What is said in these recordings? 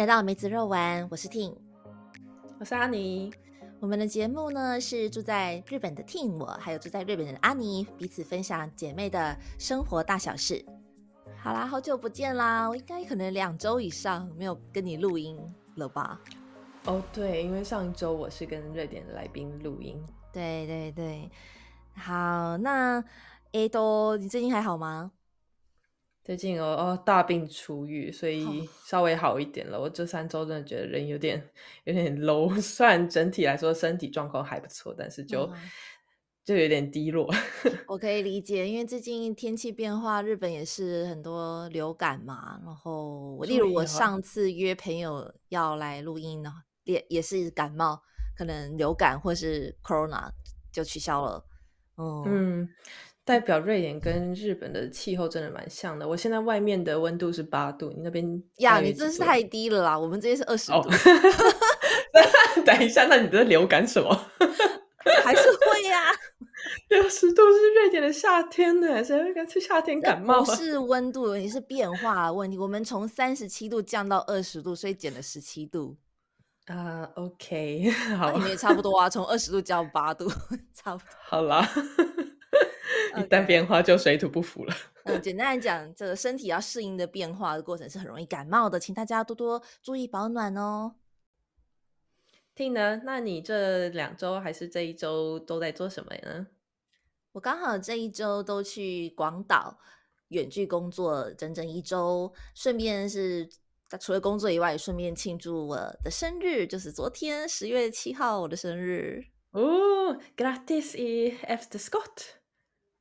来到梅子肉丸，我是 Ting，我是阿尼。我们的节目呢是住在日本的 Ting，我还有住在日本的阿尼，彼此分享姐妹的生活大小事。好啦，好久不见啦，我应该可能两周以上没有跟你录音了吧？哦，对，因为上一周我是跟瑞典的来宾录音。对对对，好，那 A 多，你最近还好吗？最近哦哦大病初愈，所以稍微好一点了。我这三周真的觉得人有点有点 low，虽然整体来说身体状况还不错，但是就就有点低落。我可以理解，因为最近天气变化，日本也是很多流感嘛。然后，例如我上次约朋友要来录音呢，也也是感冒，可能流感或是 corona 就取消了。嗯。代表瑞典跟日本的气候真的蛮像的。我现在外面的温度是八度，你那边呀？你真是太低了啦！我们这边是二十度。等一下，那你的流感什么？还是会呀？六十度是瑞典的夏天呢，谁会干脆夏天感冒？不是温度问题，是变化问题。我们从三十七度降到二十度，所以减了十七度。啊，OK，好，你也差不多啊，从二十度降八度，差不多。好啦。一旦变化就水土不服了。嗯，简单来讲，这个身体要适应的变化的过程是很容易感冒的，请大家多多注意保暖哦。听呢？那你这两周还是这一周都在做什么呢？我刚好这一周都去广岛远距工作整整一周，顺便是除了工作以外，也顺便庆祝我的生日，就是昨天十月七号我的生日。哦，Grattis i efter skott。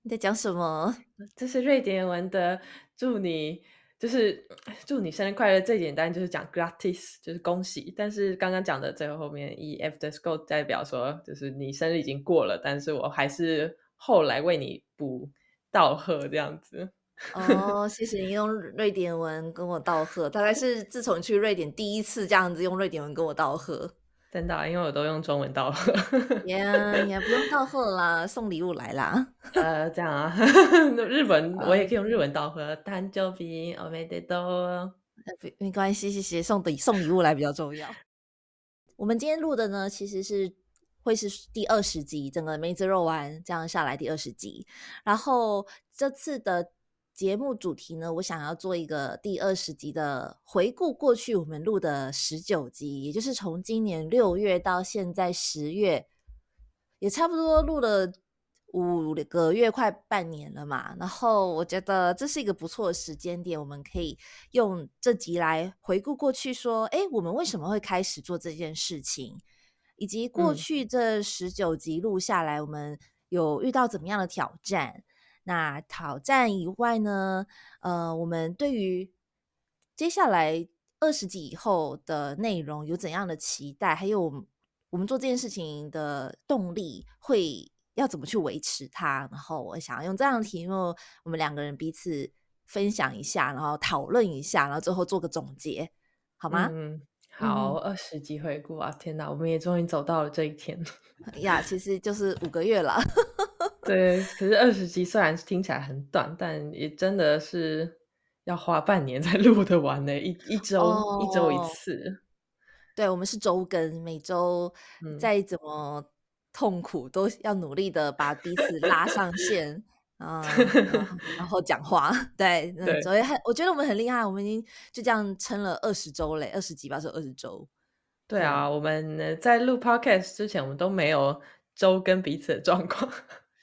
你在讲什么？这是瑞典文的祝你，就是祝你生日快乐。最简单就是讲 gratis，就是恭喜。但是刚刚讲的最后后面 e f the s c o 代表说，就是你生日已经过了，但是我还是后来为你补道贺这样子。哦，谢谢你用瑞典文跟我道贺，大概是自从去瑞典第一次这样子用瑞典文跟我道贺。真的，因为我都用中文道贺。呀，也不用道贺啦，送礼物来啦。呃，这样啊，日本我也可以用日文道贺。誕生日おめでとう。没关系，谢谢。送礼送礼物来比较重要。我们今天录的呢，其实是会是第二十集，整个梅子肉丸这样下来第二十集。然后这次的。 节目主题呢，我想要做一个第二十集的回顾，过去我们录的十九集，也就是从今年六月到现在十月，也差不多录了五个月，快半年了嘛。然后我觉得这是一个不错的时间点，我们可以用这集来回顾过去，说，哎，我们为什么会开始做这件事情，以及过去这十九集录下来，我们有遇到怎么样的挑战。那挑战以外呢？呃，我们对于接下来二十集以后的内容有怎样的期待？还有我们做这件事情的动力会要怎么去维持它？然后我想要用这样的题目，我们两个人彼此分享一下，然后讨论一下，然后最后做个总结，好吗？嗯，好，二十集回顾啊！天哪，我们也终于走到了这一天呀！其实就是五个月了。对，可是二十集虽然听起来很短，但也真的是要花半年才 录得完呢。一一周一周一次，对我们是周更，每周再怎么痛苦都要努力的把彼此拉上线啊，然后讲话。对，所以很我觉得我们很厉害，我们已经就这样撑了二十周嘞，二十集吧，是二十周。对啊，我们在录 podcast 之前，我们都没有周跟彼此的状况。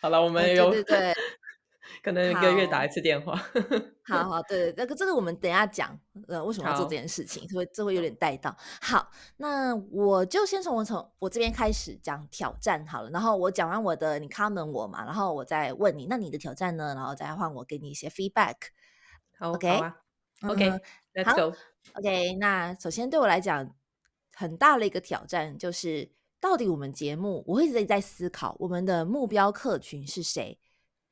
好了，我们有对对，可能一个月打一次电话。好好，对那个这个我们等下讲，呃，为什么要做这件事情，这会这会有点带到。好，那我就先从我从我这边开始讲挑战好了，然后我讲完我的，你 comment 我嘛，然后我再问你，那你的挑战呢？然后再换我给你一些 feedback。OK，OK，Let's go。OK，那首先对我来讲，很大的一个挑战就是。到底我们节目，我会一直在思考我们的目标客群是谁？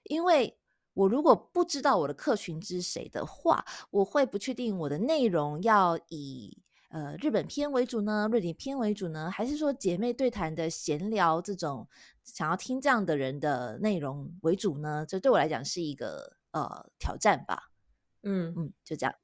因为我如果不知道我的客群是谁的话，我会不确定我的内容要以呃日本片为主呢，瑞典片为主呢，还是说姐妹对谈的闲聊这种想要听这样的人的内容为主呢？这对我来讲是一个呃挑战吧。嗯嗯，就这样，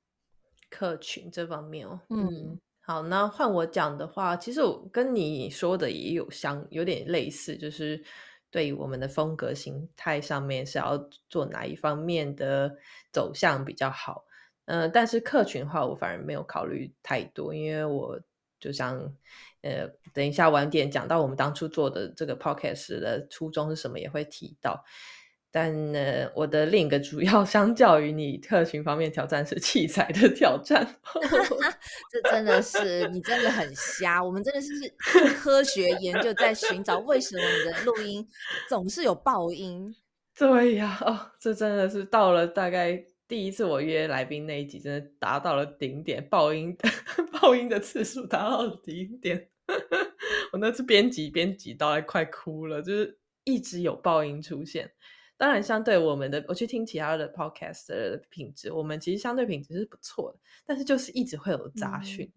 客群这方面哦，嗯。好，那换我讲的话，其实我跟你说的也有相有点类似，就是对于我们的风格形态上面是要做哪一方面的走向比较好。嗯，但是客群的话我反而没有考虑太多，因为我就像呃，等一下晚点讲到我们当初做的这个 podcast 的初衷是什么，也会提到。但呢，我的另一个主要 相较于你特群方面挑战是器材的挑战，这真的是你真的很瞎。我们真的是科学研究在寻找为什么你的录音总是有爆音。对呀，哦，这真的是到了大概第一次我约来宾那一集，真的达到了顶点，爆音 爆音的次数达到了顶点。我那次编辑编辑到还快哭了，就是一直有爆音出现。当然，相对我们的，我去听其他的 podcast 的品质，我们其实相对品质是不错的，但是就是一直会有杂讯，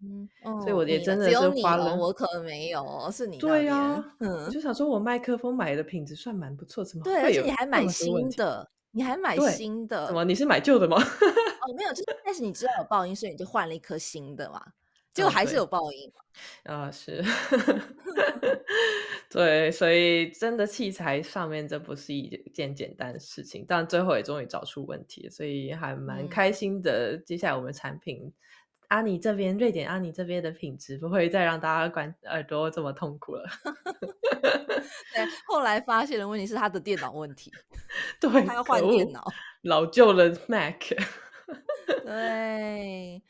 所以我也真的是花了，我可能没有，是你对呀，嗯，就想说我麦克风买的品质算蛮不错，怎么对？而且你还买新的，你还买新的，怎么你是买旧的吗？哦，没有，就是但是你知道有爆音，所以你就换了一颗新的嘛。结果还是有报应啊！是，对，所以真的器材上面这不是一件简单的事情，但最后也终于找出问题，所以还蛮开心的。接下来我们产品，阿尼这边，瑞典阿尼这边的品质不会再让大家关耳朵这么痛苦了。对，后来发现的问题是他的电脑问题，对，他要换电脑，老旧的 Mac，对。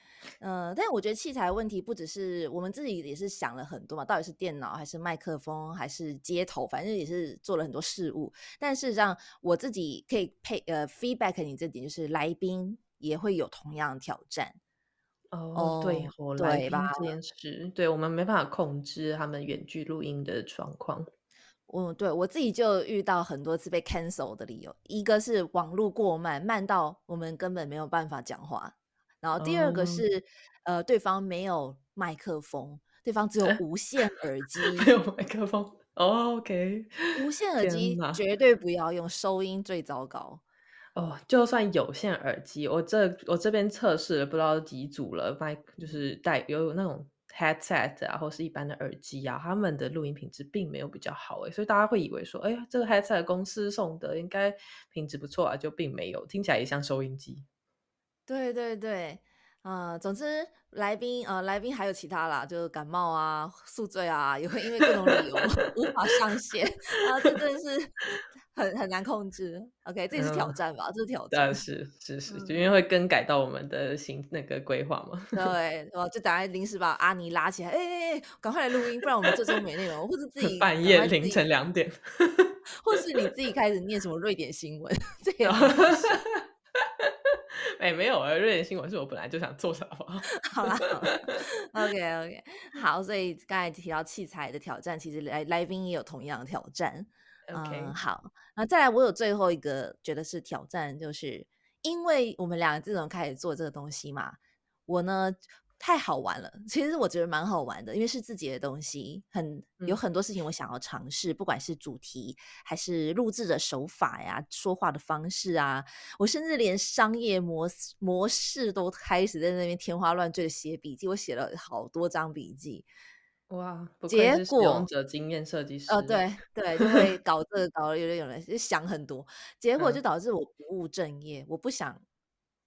嗯，但我觉得器材问题不只是我们自己也是想了很多嘛，到底是电脑还是麦克风还是接头，反正也是做了很多事物。但事实上，我自己可以配呃 feedback 你这点，就是来宾也会有同样的挑战。哦，对，对吧？这件事，对我们没办法控制他们远距录音的状况。嗯，对我自己就遇到很多次被 cancel 的理由，一个是网络过慢，慢到我们根本没有办法讲话。然后第二个是，呃，对方没有麦克风，对方只有无线耳 机，没有麦克风。OK，无线耳机绝对不要用，收音最糟糕。哦，就算有线耳机，我这我这边测试了不知道几组了，麦就是带有那种 headset 啊，或是一般的耳机啊，他们的录音品质并没有比较好诶，所以大家会以为说，哎呀，这个 headset 公司送的应该品质不错啊，就并没有，听起来也像收音机。对对对，啊，总之来宾呃，来宾还有其他啦，就是感冒啊、宿醉啊，也会因为各种理由 无法上线，啊，这真的是很很难控制。OK，这也是挑战吧？这是挑战，是是是，就因为会更改到我们的行那个规划嘛。对，我，就打算临时把阿尼拉起来，哎哎哎，赶快来录音，不然我们这周没内容，或者自己半夜凌晨两点，或是你自己开始念什么瑞典新闻这样。哎，没有啊，瑞典新闻是我本来就想做的，好不好？好啦，OK OK，好，所以刚才提到器材的挑战，其实来来宾也有同样的挑战。OK，好，那再来，我有最后一个觉得是挑战，就是因为我们两个自从开始做这个东西嘛，我呢。太好玩了，其实我觉得蛮好玩的，因为是自己的东西，很有很多事情我想要尝试，不管是主题还是录制的手法呀、说话的方式啊，我甚至连商业模模式都开始在那边天花乱坠的写笔记，我写了好多张笔记。哇，结果使用者经验设计师，呃，对。对，就会 搞这个搞了有点有人就想很多，结果就导致我不务正业，我不想。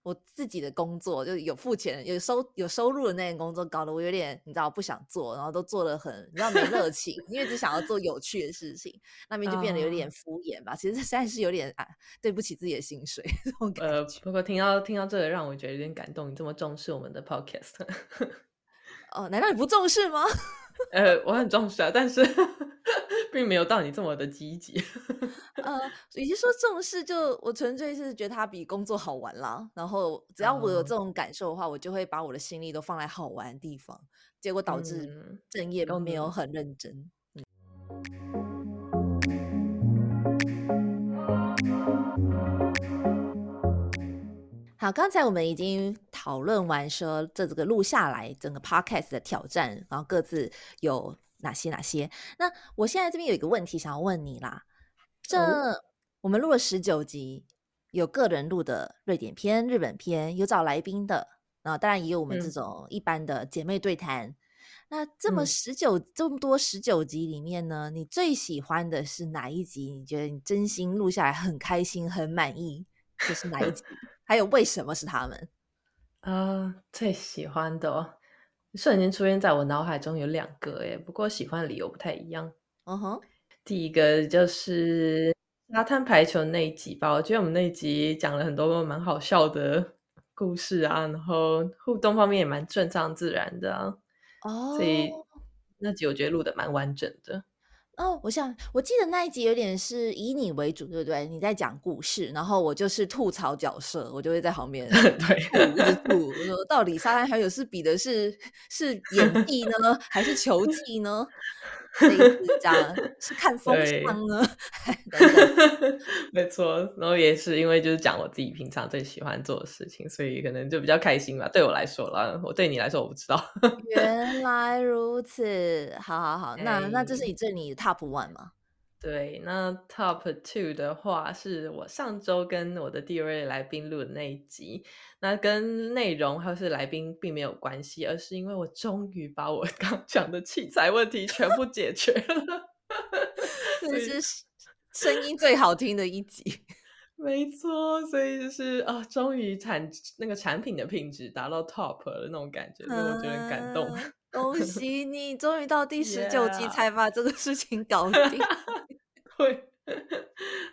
我自己的工作就有付钱、有收、有收入的那件工作，搞得我有点你知道不想做，然后都做的很你知道没热情，因为只想要做有趣的事情，那边就变得有点敷衍吧。其实实在是有点啊，对不起自己的薪水这种感觉。呃，不过听到听到这个，让我觉得有点感动。你这么重视我们的 podcast，哦，难道你不重视吗？呃，我很重视啊，但是 并没有到你这么的积极。呃，与其说重视，就我纯粹是觉得它比工作好玩啦。然后只要我有这种感受的话，我就会把我的心力都放在好玩的地方。结果导致正业都没有很认真。好，刚才我们已经讨论完说这这个录下来整个 podcast 的挑战，然后各自有哪些哪些。那我现在这边有一个问题想要问你啦，这我们录了十九集，有个人录的瑞典篇、日本篇，有找来宾的，然后当然也有我们这种一般的姐妹对谈。那这么嗯十九、这么多十九集里面呢，你最喜欢的是哪一集？你觉得你真心录下来很开心、很满意，就是哪一集？还有为什么是他们？啊、最喜欢的、哦，瞬间出现在我脑海中有两个耶，不过喜欢的理由不太一样。嗯哼，第一个就是沙滩排球那一集吧，我觉得我们那一集讲了很多蛮好笑的 故事啊，然后互动方面也蛮顺畅自然的啊，所以哦那集我觉得录的蛮完整的。哦，我想我记得那一集有点是以你为主，对不对？你在讲故事，然后我就是吐槽角色，我就会在旁边 对，吐，一直吐。我说到底沙滩还有是比的是 是演技呢，还是球技呢？类似这样是看 风对向呢。没错，然后也是因为就是讲我自己平常最喜欢做的事情，所以可能就比较开心吧。对我来说啦，我对你来说我不知道。原来如此，好好好，那那这是哎你这里 top one 吗？对，那 Top Two 的话，是我上周跟我的第二位来宾录的那一集，那跟内容还是来宾并没有关系，而是因为我终于把我 刚讲的器材问题全部解决了。所这以是声音最好听的一集。没错，所以就是啊，终于产那个产品的品质达到 top 了那种感觉，所以我觉得很感动。啊恭喜你，终于到第十九集才把这个事情搞定。对，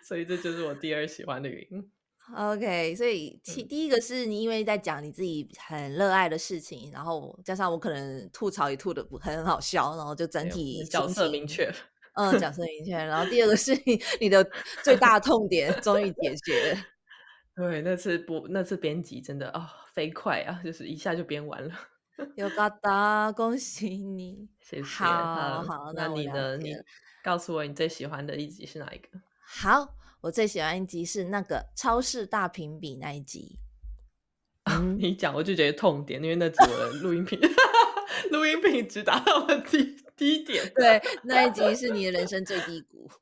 所以这就是我第二喜欢的原因。OK，所以其嗯第一个是你因为在讲你自己很热爱的事情，然后加上我可能吐槽也吐的不很好笑，然后就整体角色明确了。嗯，角色明确。然后第二个是你你的最大痛点终于解决。对，那次播那次编辑真的啊、飞快啊，就是一下就编完了。有高达，恭喜你！谢谢。好好那那你呢？你告诉我你最喜欢的一集是哪一个？好，我最喜欢一集是那个超市大评比那一集。嗯，你讲我就觉得痛点，因为那集我的录音品 录音品质达到了低低点。对，那一集是你的人生最低谷。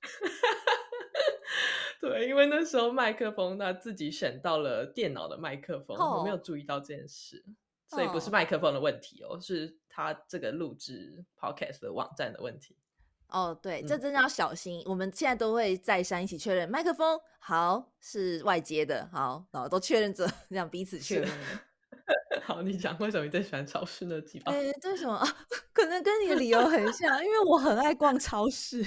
对，因为那时候麦克风他自己选到了电脑的麦克风，我没有哦注意到这件事，所以不是哦麦克风的问题哦，是他这个录制 podcast 的网站的问题。哦，对，这嗯真的要小心。我们现在都会再三一起确认，麦克风好是外接的，好，然后都确认着，这样彼此确认。好，你讲为什么你最喜欢超市那几吧？哎，为什么啊？可能跟你的理由很像，因为我很爱逛超市。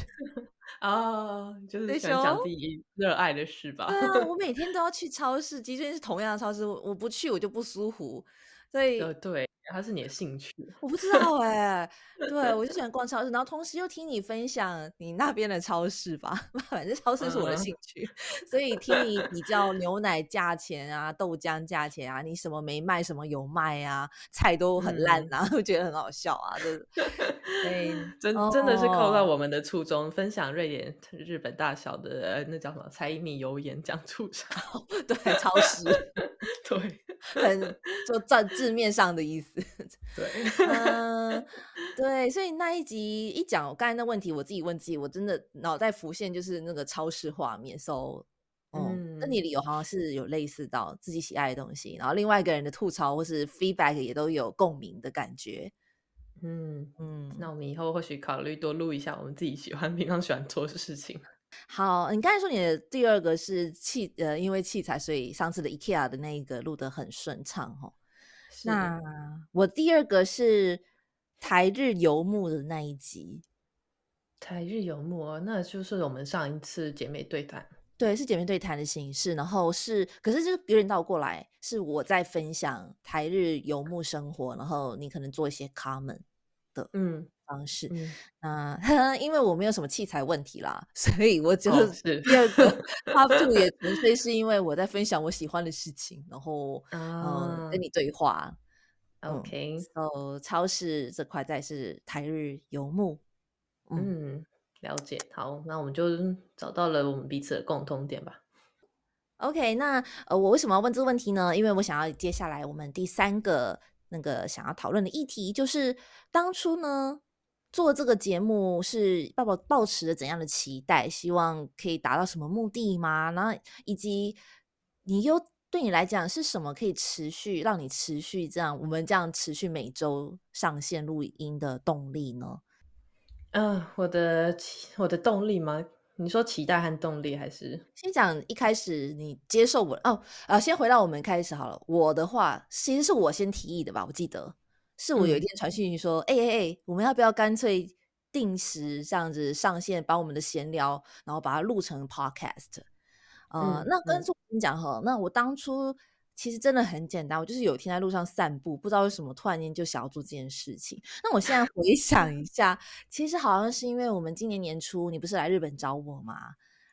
啊，就是对喜欢讲熊自己热爱的事吧？对啊，我每天都要去超市，即便是同样的超市，我我不去我就不舒服，所以呃，对，它是你的兴趣。我不知道 哎、对我就喜欢逛超市，然后同时又听你分享你那边的超市吧，反正超市是我的嗯兴趣，所以听你比较牛奶价钱啊、豆浆价钱啊，你什么没卖，什么有卖啊，菜都很烂嗯啊，会觉得很好笑啊，对，对，真真的是扣到哦我们的初衷，分享瑞典、日本大小的呃那叫什么柴米油盐酱醋茶。对超市对很就字字面上的意思。对，嗯，对，所以那一集一讲，我刚才那问题，我自己问自己，我真的脑袋浮现就是那个超市画面，so，嗯，跟嗯你理由好像是有类似到自己喜爱的东西，然后另外一个人的吐槽或是 feedback 也都有共鸣的感觉，嗯，嗯，那我们以后或许考虑多录一下我们自己喜欢、平常喜欢做的事情。好，你刚才说你的第二个是器，呃，因为器材，所以上次的 IKEA 的那一个录得很顺畅哦。是那我第二个是台日游牧的那一集，台日游牧哦，那就是我们上一次姐妹对谈。对，是姐妹对谈的形式，然后是，可是就是有点倒过来，是我在分享台日游牧生活，然后你可能做一些 comment 嗯方式。嗯，那因为我没有什么器材问题啦，所以我就哦是是第二个 top two 也纯粹 是因为我在分享我喜欢的事情，然后嗯、啊跟你对话。嗯，OK，So 超市这块再是台日游牧，嗯嗯，了解。好，那我们就找到了我们彼此的共通点吧。OK，那呃，我为什么要问这个问题呢？因为我想要接下来我们第三个那个想要讨论的议题，就是当初呢做这个节目是抱抱抱持着怎样的期待，希望可以达到什么目的吗？然后以及你又对你来讲是什么可以持续让你持续这样，我们这样持续每周上线录音的动力呢？嗯，我的我的动力吗？你说期待和动力，还是先讲一开始你接受我哦？啊，先回到我们开始好了。我的话其实是我先提议的吧？我记得是我有一天传讯息说：“哎哎哎，我们要不要干脆定时这样子上线，把我们的闲聊，然后把它录成 podcast？” 呃，那跟我跟你讲哈，那我当初其实真的很简单，我就是有一天在路上散步，不知道为什么突然间就想要做这件事情。那我现在 回想一下，其实好像是因为我们今年年初你不是来日本找我吗，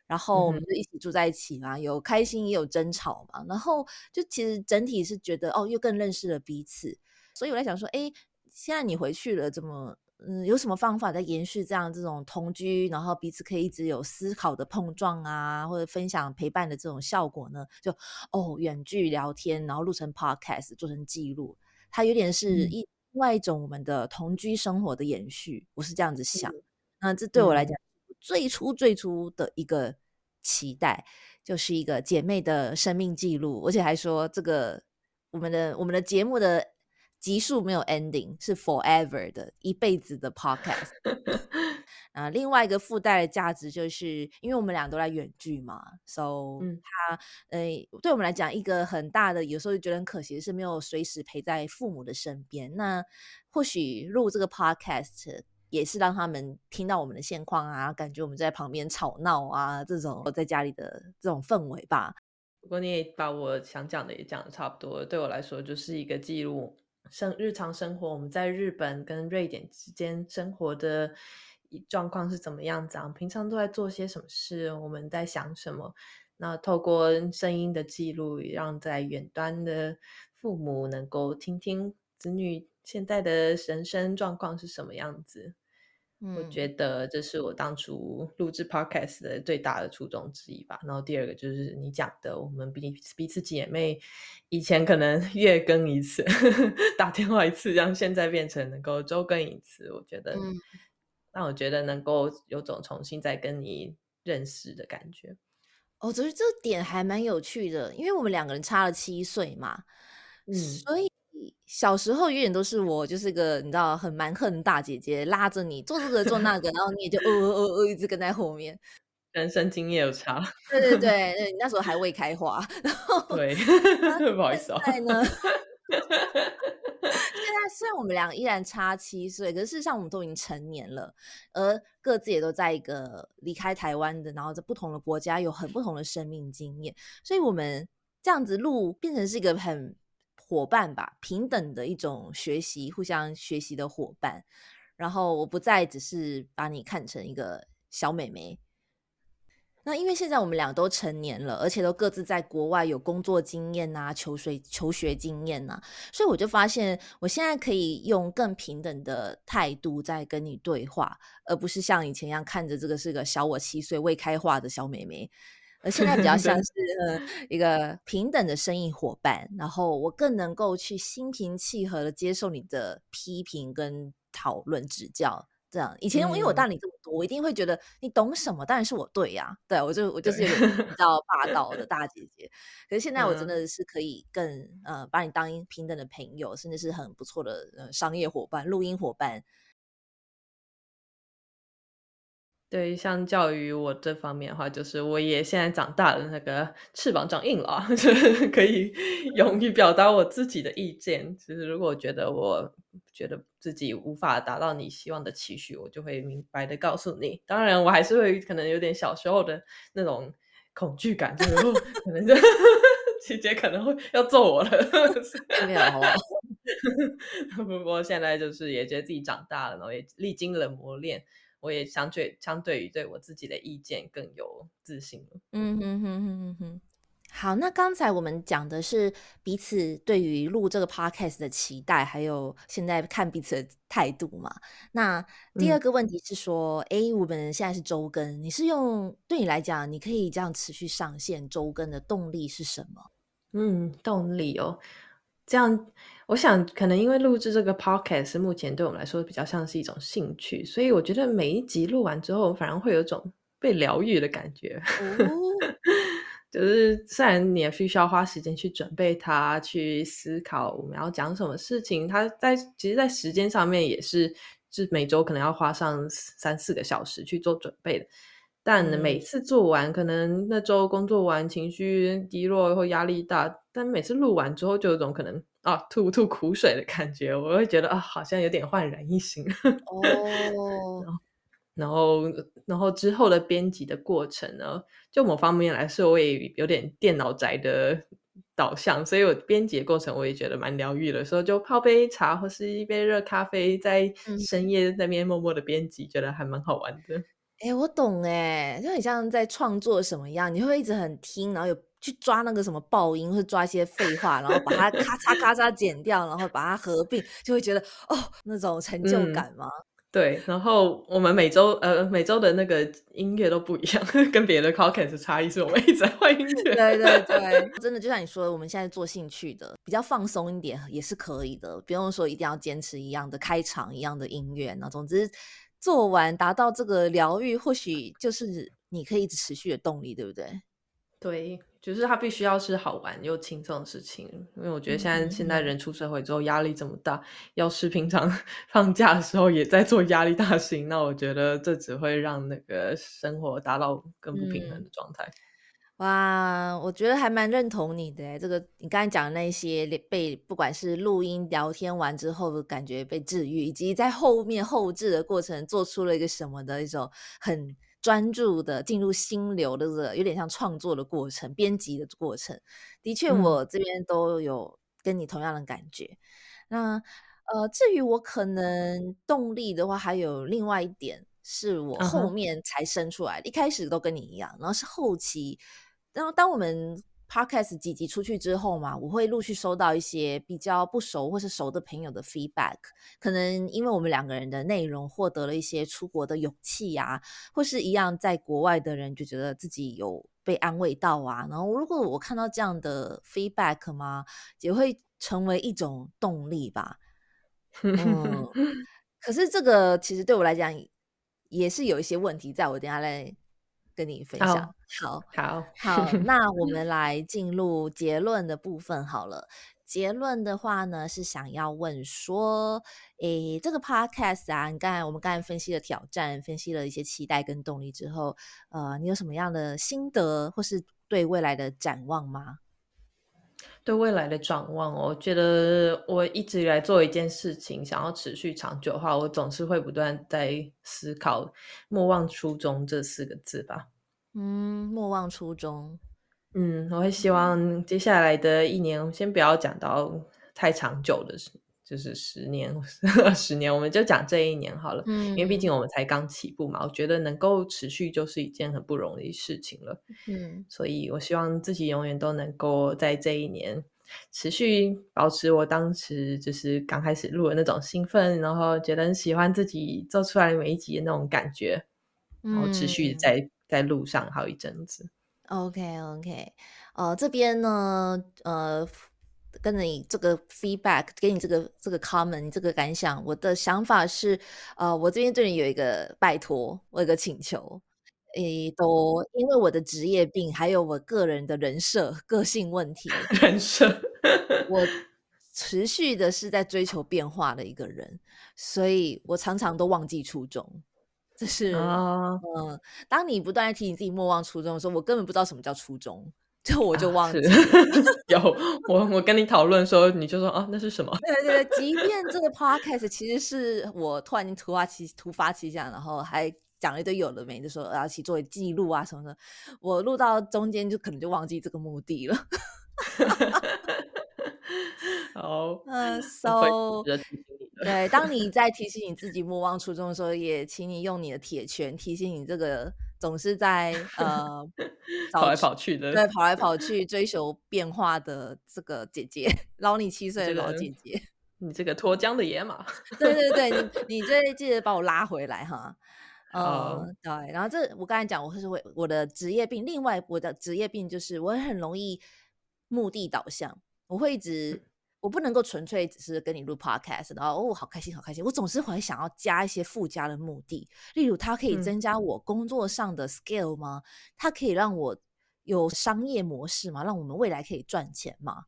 然后我们就一起住在一起嘛，有开心也有争吵嘛，然后就其实整体是觉得哦，又更认识了彼此，所以我在想说，哎，现在你回去了，怎么？嗯，有什么方法在延续这样这种同居，然后彼此可以一直有思考的碰撞啊，或者分享陪伴的这种效果呢？就哦，远距聊天，然后录成 podcast 做成记录，它有点是一另外一种我们的同居生活的延续。我是这样子想。那这对我来讲，最初最初的一个期待，就是一个姐妹的生命记录，而且还说这个我们的我们的节目的。集数没有 ending，是 forever 的一辈子的 podcast。啊，另外一个附带的价值就是，因为我们俩都在远距嘛，so 他，呃，对我们来讲，一个很大的，有时候就觉得很可惜的是，没有随时陪在父母的身边。那或许录这个 podcast 也是让他们听到我们的现况啊，感觉我们在旁边吵闹啊，这种在家里的这种氛围吧。不过你也把我想讲的也讲的差不多，对我来说就是一个记录。生日常生活，我们在日本跟瑞典之间生活的状况是怎么样子？啊平常都在做些什么事？我们在想什么？那透过声音的记录，让在远端的父母能够听听子女现在的人生状况是什么样子。我觉得这是我当初录制 podcast 的最大的初衷之一吧。然后第二个就是你讲的，我们彼彼此姐妹以前可能 月更一次，打电话一次，让现在变成能够周更一次。我觉得，那我觉得能够有种重新再跟你认识的感觉。哦，只是这点还蛮有趣的，因为我们两个人差了七岁嘛，嗯，所以。小时候永远都是我，就是个你知道很蛮横的大姐姐，拉着你做这个做那个，然后你也就呃呃呃一直跟在后面。人生经验有差。对对 对，你那时候还未开花。然后对，不好意思啊。现在呢？现在虽然我们俩依然差七岁，可是事实上我们都已经成年了，而各自也都在一个离开台湾的，然后在不同的国家有很不同的生命经验，所以我们这样子录变成是一个很。伙伴吧，平等的一种学习，互相学习的伙伴。然后我不再只是把你看成一个小美眉。那因为现在我们俩都成年了，而且都各自在国外有工作经验呐、求学求学经验呐，所以我就发现，我现在可以用更平等的态度在跟你对话，而不是像以前一样看着这个是个小我七岁未开化的小美眉。而现在比较 像是一个平等的生意伙伴，然后我更能够去心平气和的接受你的批评跟讨论指教。这样以前因为我大你这么多，我一定会觉得你懂什么，当然是我对呀。对我就我就是有点比较霸道的大姐姐。可是现在我真的是可以更呃把你当平等的朋友，甚至是很不错的呃商业伙伴、录音伙伴。对，相较于我这方面的话，就是我也现在长大了，那个翅膀长硬了，就是可以 勇于表达我自己的意见。其实，如果觉得我觉得自己无法达到你希望的期许，我就会明白的告诉你。当然，我还是会可能有点小时候的那种恐惧感，就是可能就 姐姐可能会要揍我了。不好？不过现在就是也觉得自己长大了，然后也历经了磨练。我也相对相对于对我自己的意见更有自信了。嗯哼哼哼哼哼。好，那刚才我们讲的是彼此对于录这个 podcast 的期待，还有现在看彼此的态度嘛。那第二个问题是说，哎，我们现在是周更，你是用对你来讲，你可以这样持续上线周更的动力是什么？嗯，动力哦。这样，我想可能因为录制这个 podcast 目前对我们来说比较像是一种兴趣，所以我觉得每一集录完之后，反而会有种被疗愈的感觉。就是虽然你也必须要花时间去准备它，去思考我们要讲什么事情，它在其实，在时间上面也是，是每周可能要花上三四个小时去做准备的。但每次做完，可能那周工作完，情绪低落或压力大，但每次录完之后，就有种可能啊吐吐苦水的感觉，我会觉得啊，好像有点焕然一新。哦。然后，然后之后的编辑的过程呢，就某方面来说，我也有点电脑宅的导向，所以我编辑的过程我也觉得蛮疗愈的。所以就泡杯茶或是一杯热咖啡，在深夜那边默默的编辑，觉得还蛮好玩的。哎，我懂哎，就很像在创作什么样，你会一直很听，然后有去抓那个什么爆音，或者抓一些废话，然后把它咔嚓咔嚓剪掉，然后把它合并，就会觉得哦，那种成就感吗？对，然后我们每周呃每周的那个音乐都不一样，跟别的 c o c a s 差异是我们一直在换音乐。对对 对，真的就像你说的，我们现在做兴趣的，比较放松一点也是可以的，不用说一定要坚持一样的开场一样的音乐。那总之做完达到这个疗愈，或许就是你可以一直持续的动力，对不对？对。就是它必须要是好玩又轻松的事情，因为我觉得现在现在人出社会之后压力这么大，要是平常 放假的时候也在做压力大事情，那我觉得这只会让那个生活达到更不平衡的状态。哇，我觉得还蛮认同你的，这个你刚才讲的那些被不管是录音聊天完之后感觉被治愈，以及在后面后置的过程做出了一个什么的一种很。专注的进入心流的这个有点像创作的过程，编辑的过程，的确我这边都有跟你同样的感觉。那呃，至于我可能动力的话，还有另外一点是我后面才生出来的，一开始都跟你一样，然后是后期，然后当我们。Podcast 几集出去之后嘛，我会陆续收到一些比较不熟或是熟的朋友的 feedback，可能因为我们两个人的内容获得了一些出国的勇气呀，或是一样在国外的人就觉得自己有被安慰到啊。然后如果我看到这样的 feedback 嘛，也会成为一种动力吧。嗯，可是这个其实对我来讲也是有一些问题，在我等下来。跟你分享，好，好，好，那我们 来进入结论的部分好了。结论的话呢，是想要问说，诶，这个 podcast 啊，你刚才我们刚才分析了挑战，分析了一些期待跟动力之后，呃，你有什么样的心得或是对未来的展望吗？对未来的展望，我觉得我一直以来做一件事情，想要持续长久的话，我总是会不断在思考“莫忘初衷”这四个字吧。嗯，莫忘初衷。嗯，我会希望接下来的一年，先不要讲到太长久的事。就是十年、二 十年，我们就讲这一年好了。嗯，因为毕竟我们才刚起步嘛，我觉得能够持续就是一件很不容易的事情了。嗯，所以我希望自己永远都能够在这一年持续保持我当时就是刚开始录的那种兴奋，然后觉得很喜欢自己做出来每一集的那种感觉，然后持续在在路上好一阵子。OK OK，呃，这边呢，呃。跟着你这个 feedback，给你这个这个 comment，这个感想，我的想法是，呃，我这边对你有一个拜托，我有个请求，诶，都因为我的职业病，还有我个人的人设、个性问题，人设，我。持续的是在追求变化的一个人，所以我常常都忘记初衷，这是，嗯，当你不断提醒自己莫忘初衷的时候，我根本不知道什么叫初衷。就我就忘记 有我我跟你讨论说，你就说啊，那是什么？对对对，即 便这个 podcast 其实是我突然间突发奇突发奇想，然后还讲了一堆有的没的，说要去作为记录啊什么的，我录到中间就可能就忘记这个目的了。好，嗯，so 对，当你在提醒你自己莫忘初衷的时候，也请你用你的铁拳提醒你这个。总是在呃跑来跑去的，对，跑来跑去追求变化的这个姐姐，老你七岁的老姐姐，你这个脱缰的野马，对对对，你你最记得把我拉回来哈，嗯，对，然后这我刚才讲，我是会我的职业病，另外我的职业病就是我很容易目的导向，我会一直。我不能够纯粹只是跟你录 podcast，然后哦，好开心，好开心。我总是会想要加一些附加的目的，例如它可以增加我工作上的 scale 吗？它可以让我有商业模式吗，让我们未来可以赚钱嘛。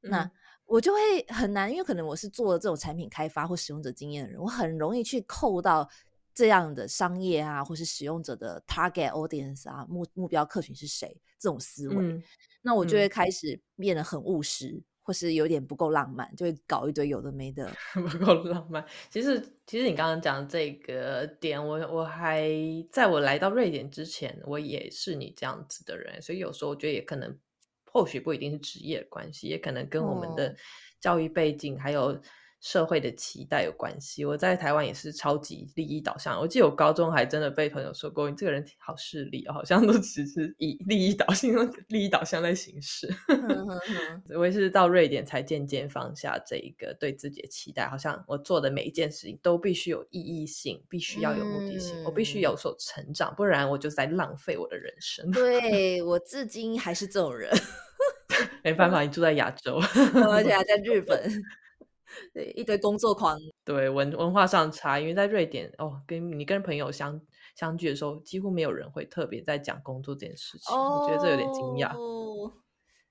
那嗯我就会很难，因为可能我是做这种产品开发或使用者经验的人，我很容易去扣到这样的商业啊，或是使用者的 target audience 啊，目目标客群是谁这种思维，嗯那我就会嗯开始变得很务实，或是有点不够浪漫，就会搞一堆有的没的。不够浪漫。其实，其实你刚刚讲这个点，我我还在我来到瑞典之前，我也是你这样子的人，所以有时候我觉得也可能，或许不一定是职业的关系，也可能跟我们哦的教育背景还有社会的期待有关系。我在台湾也是超级利益导向，我记得我高中还真的被朋友说过，你这个人好势利哦，好像都只是以利益导向、利益导向在行事。我也是到瑞典才渐渐放下这一个对自己的期待，好像我做的每一件事情都必须有意义性，必须要有目的性，我必须嗯有所成长，不然我就在浪费我的人生。对我至今还是这种人，没办法，你住在亚洲，而且还在日本，对一堆工作狂。对文文化上差，因为在瑞典哦，跟你跟朋友相相聚的时候，几乎没有人会特别在讲工作这件事情，我觉得这有点惊讶。哦，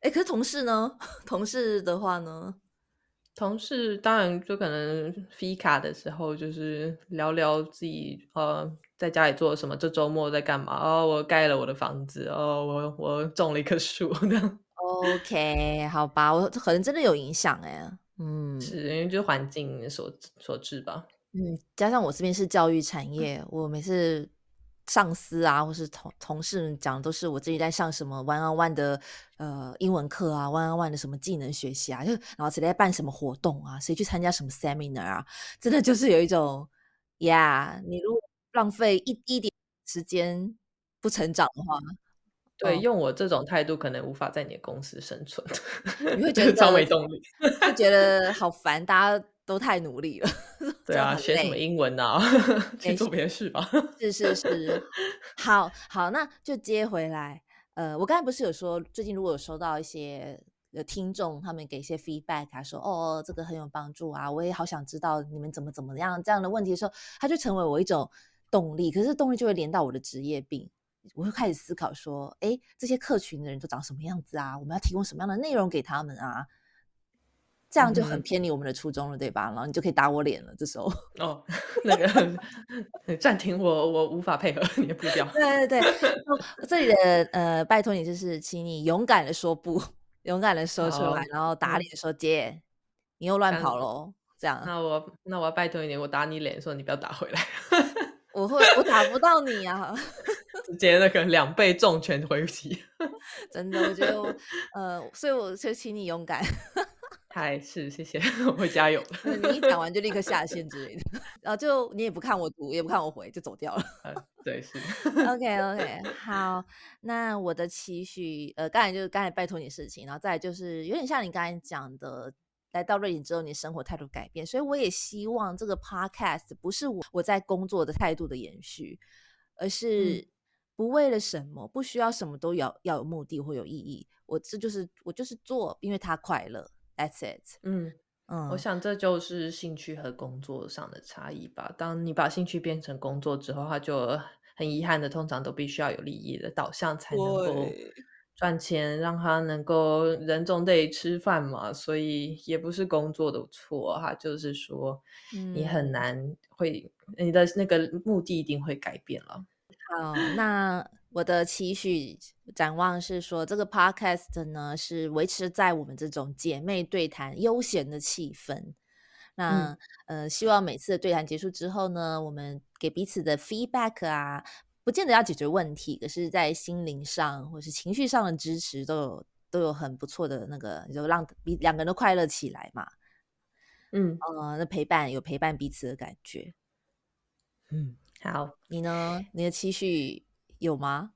哎，可是同事呢？同事的话呢？同事当然就可能 fika 的时候，就是聊聊自己呃在家里做了什么，这周末在干嘛？哦，我盖了我的房子，哦，我我种了一棵树，OK，好吧，我可能真的有影响哎，嗯是因为就环境所所致吧。嗯，加上我这边是教育产业，我每次上司啊，或是同同事们讲的都是我自己在上什么 one on one 的呃英文课啊，one on one 的什么技能学习啊，就然后谁在办什么活动啊，谁去参加什么 seminar 啊，真的就是有一种呀你如果浪费一一点时间不成长的话，对，嗯用我这种态度，可能无法在你的公司生存，你会 觉得超得没动力。会觉得好烦，大家都太努力了，这对啊，学什么英文啊？去没做别的事吧。是是是，好好，那就接回来。呃，我刚才不是有说，最近如果有收到一些呃听众，他们给一些 feedback 他，说哦这个很有帮助啊，我也好想知道你们怎么怎么样这样的问题的时候，他就成为我一种动力。可是动力就会连到我的职业病，我会开始思考说，哎，这些客群的人都长什么样子啊？我们要提供什么样的内容给他们啊？这样就很偏离我们的初衷了，对吧？然后你就可以打我脸了，这时候。哦，那个暂停我，我无法配合你的步调。对对对，这里的呃，拜托你就是，请你勇敢的说不，勇敢的说出来，然后打嗯脸说姐，你又乱跑喽，这样那我那我要拜托一点，我打你脸的时候，你不要打回来，我会我打不到你啊，直接那个两倍重拳回击。真的，我觉得我呃，所以我就请你勇敢，嗨，是谢谢，我会加油。你一讲完就立刻下线之类的，然后就你也不看我读，也不看我回，就走掉了。呃对，是 OK OK，好，那我的期许，呃，刚才就是刚才拜托你事情，然后再来就是有点像你刚才讲的，来到瑞典之后，你生活态度改变，所以我也希望这个 Podcast 不是我我在工作的态度的延续，而是不为了什么，不需要什么都要要有目的或有意义，我这就是我就是做，因为他快乐，That's it，嗯，嗯，我想这就是兴趣和工作上的差异吧。当你把兴趣变成工作之后，它就很遗憾的，通常都必须要有利益的导向才能够对赚钱，让他能够人总得吃饭嘛。所以也不是工作的错，哈就是说你很嗯难会你的那个目的一定会改变了。好，那我的期许展望是说，这个 podcast 呢是维持在我们这种姐妹对谈悠闲的气氛。那、呃，希望每次的对谈结束之后呢，我们给彼此的 feedback 啊，不见得要解决问题，可是在心灵上或是情绪上的支持都有都有很不错的那个，就让彼两个人都快乐起来嘛。嗯呃，那陪伴有陪伴彼此的感觉。嗯，好。你呢？你的期许有吗？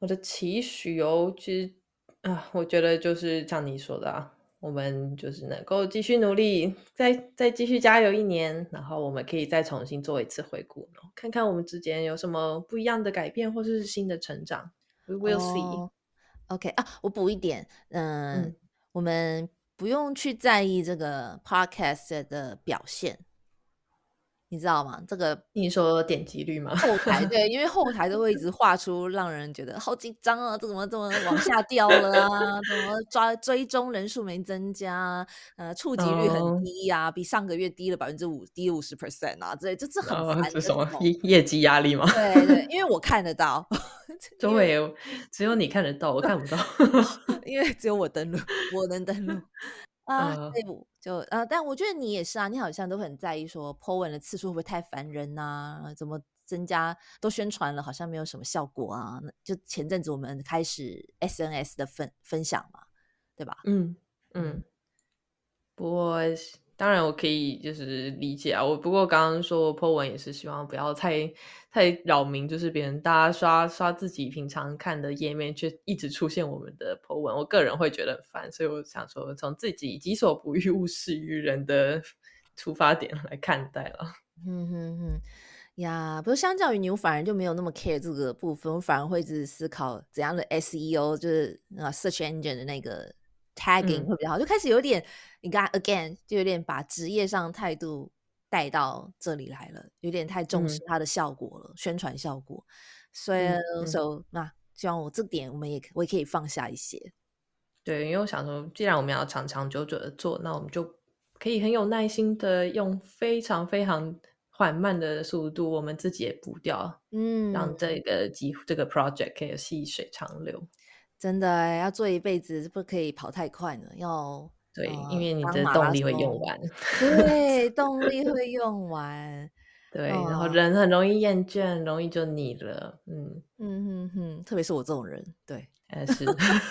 我的期许哦，其实啊，我觉得就是像你说的啊，我们就是能够继续努力，再再继续加油一年，然后我们可以再重新做一次回顾，看看我们之间有什么不一样的改变，或是新的成长。We will see。哦 OK 啊，我补一点，嗯，嗯我们不用去在意这个 podcast 的表现，你知道吗？这个你说点击率吗？后台 对，因为后台都会一直画出让人觉得好紧张啊，这怎么怎么往下掉了啊？怎么抓追踪人数没增加？呃，触及率很低呀，比上个月低了百分之五，低五十 percent 啊，这这这很烦。这什么业业绩压力吗？对对，因为我看得到，对，只有你看得到，我看不到，因为只有我登录，我能登录。啊，对，就啊，但我觉得你也是啊，你好像都很在意说 po 文的次数会不会太烦人呐？怎么增加都宣传了，好像没有什么效果啊？就前阵子我们开始 SNS 的分分享嘛，对吧？嗯嗯，不过。当然，我可以就是理解啊。我不过刚刚说 po 文也是希望不要太太扰民，就是别人大家刷刷自己平常看的页面，却一直出现我们的 po 文，我个人会觉得很烦。所以我想说，从自己己所不欲，勿施于人的出发点来看待了。嗯哼哼呀，不过相较于你，我反而就没有那么 care 这个部分，我反而会一直思考怎样的 SEO，就是啊 search engine 的那个。Tagging 会比较好，就开始有点，你刚 again 就有点把职业上态度带到这里来了，有点太重视它的效果了，宣传效果。所以，所以那希望我这点我们也我也可以放下一些。对，因为我想说，既然我们要长长久久的做，那我们就可以很有耐心的用非常非常缓慢的速度，我们自己也步调，嗯，让这个机这个 project 可以细水长流。真的要做一辈子，不可以跑太快呢。要对，因为你的动力会用完。对，动力 会用完。对，然后人很容易厌倦，容易就腻了。嗯嗯哼哼，特别是我这种人，对，还是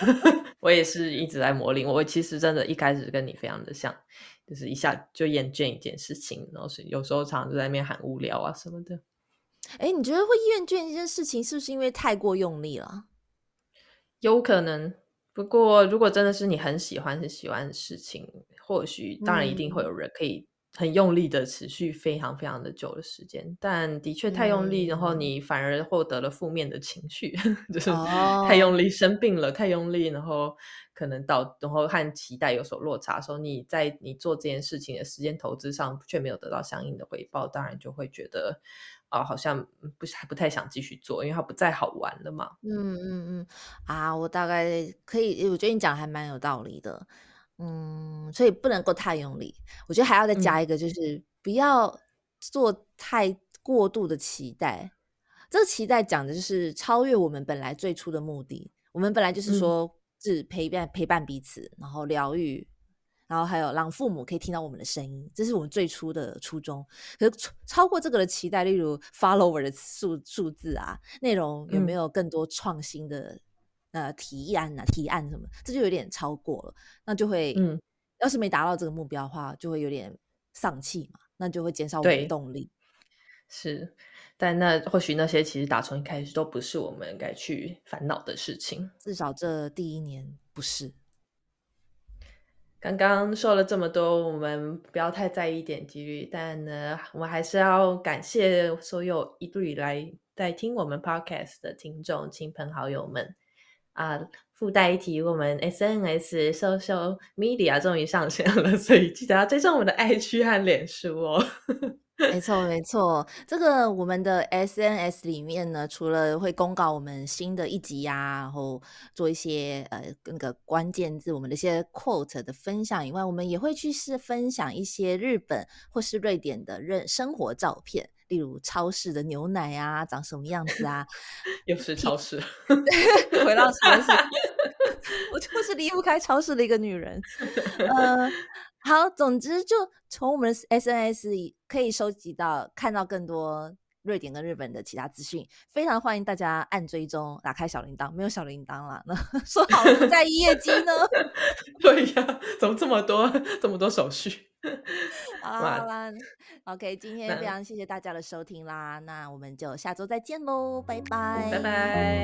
我也是一直在磨砺。我其实真的一开始跟你非常的像，就是一下就厌倦一件事情，然后是有时候常常就在那边喊无聊啊什么的。哎，你觉得会厌倦一件事情，是不是因为太过用力了？有可能，不过如果真的是你很喜欢、很喜欢的事情，或许当然一定会有人可以很用力的持续非常非常的久的时间。但的确太用力，然后你反而获得了负面的情绪，就是太用力生病了，太用力，然后可能到然后和期待有所落差，说你在你做这件事情的时间投资上却没有得到相应的回报，当然就会觉得。啊，好像不是还不太想继续做，因为它不再好玩了嘛。嗯嗯嗯，啊，我大概可以，我觉得你讲还蛮有道理的。嗯，所以不能够太用力。我觉得还要再加一个，就是不要做太过度的期待。这个期待讲的就是超越我们本来最初的目的。我们本来就是说是陪伴陪伴彼此，然后疗愈。然后还有让父母可以听到我们的声音，这是我们最初的初衷。可是超过这个的期待，例如 follower 的数数字啊，内容有没有更多创新的呃提案啊、提案什么，这就有点超过了。那就会，嗯，要是没达到这个目标的话，就会有点丧气嘛，那就会减少我们的动力。是，但那或许那些其实打从一开始都不是我们该去烦恼的事情，至少这第一年不是。刚刚说了这么多，我们不要太在意点击率，但呢，我们还是要感谢所有一路以来在听我们 podcast 的听众、亲朋好友们啊！附带一提，我们 SNS social media 终于上线了，所以记得要追踪我们的爱区和脸书哦。没错，没错。这个我们的 SNS 里面呢，除了会公告我们新的一集呀，然后做一些呃那个关键字，我们的一些 quote 的分享以外，我们也会去是分享一些日本或是瑞典的人生活照片，例如超市的牛奶啊，长什么样子啊？又是超市，回到超市，我就是离不开超市的一个女人。呃。好，总之就从我们的 SNS 可以收集到看到更多瑞典跟日本的其他资讯，非常欢迎大家按追踪，打开小铃铛。没有小铃铛了，那 说好不在意业绩呢？对呀，怎么这么多这么多手续？好啦，OK，今天非常谢谢大家的收听啦，那我们就下周再见喽，拜拜，拜拜。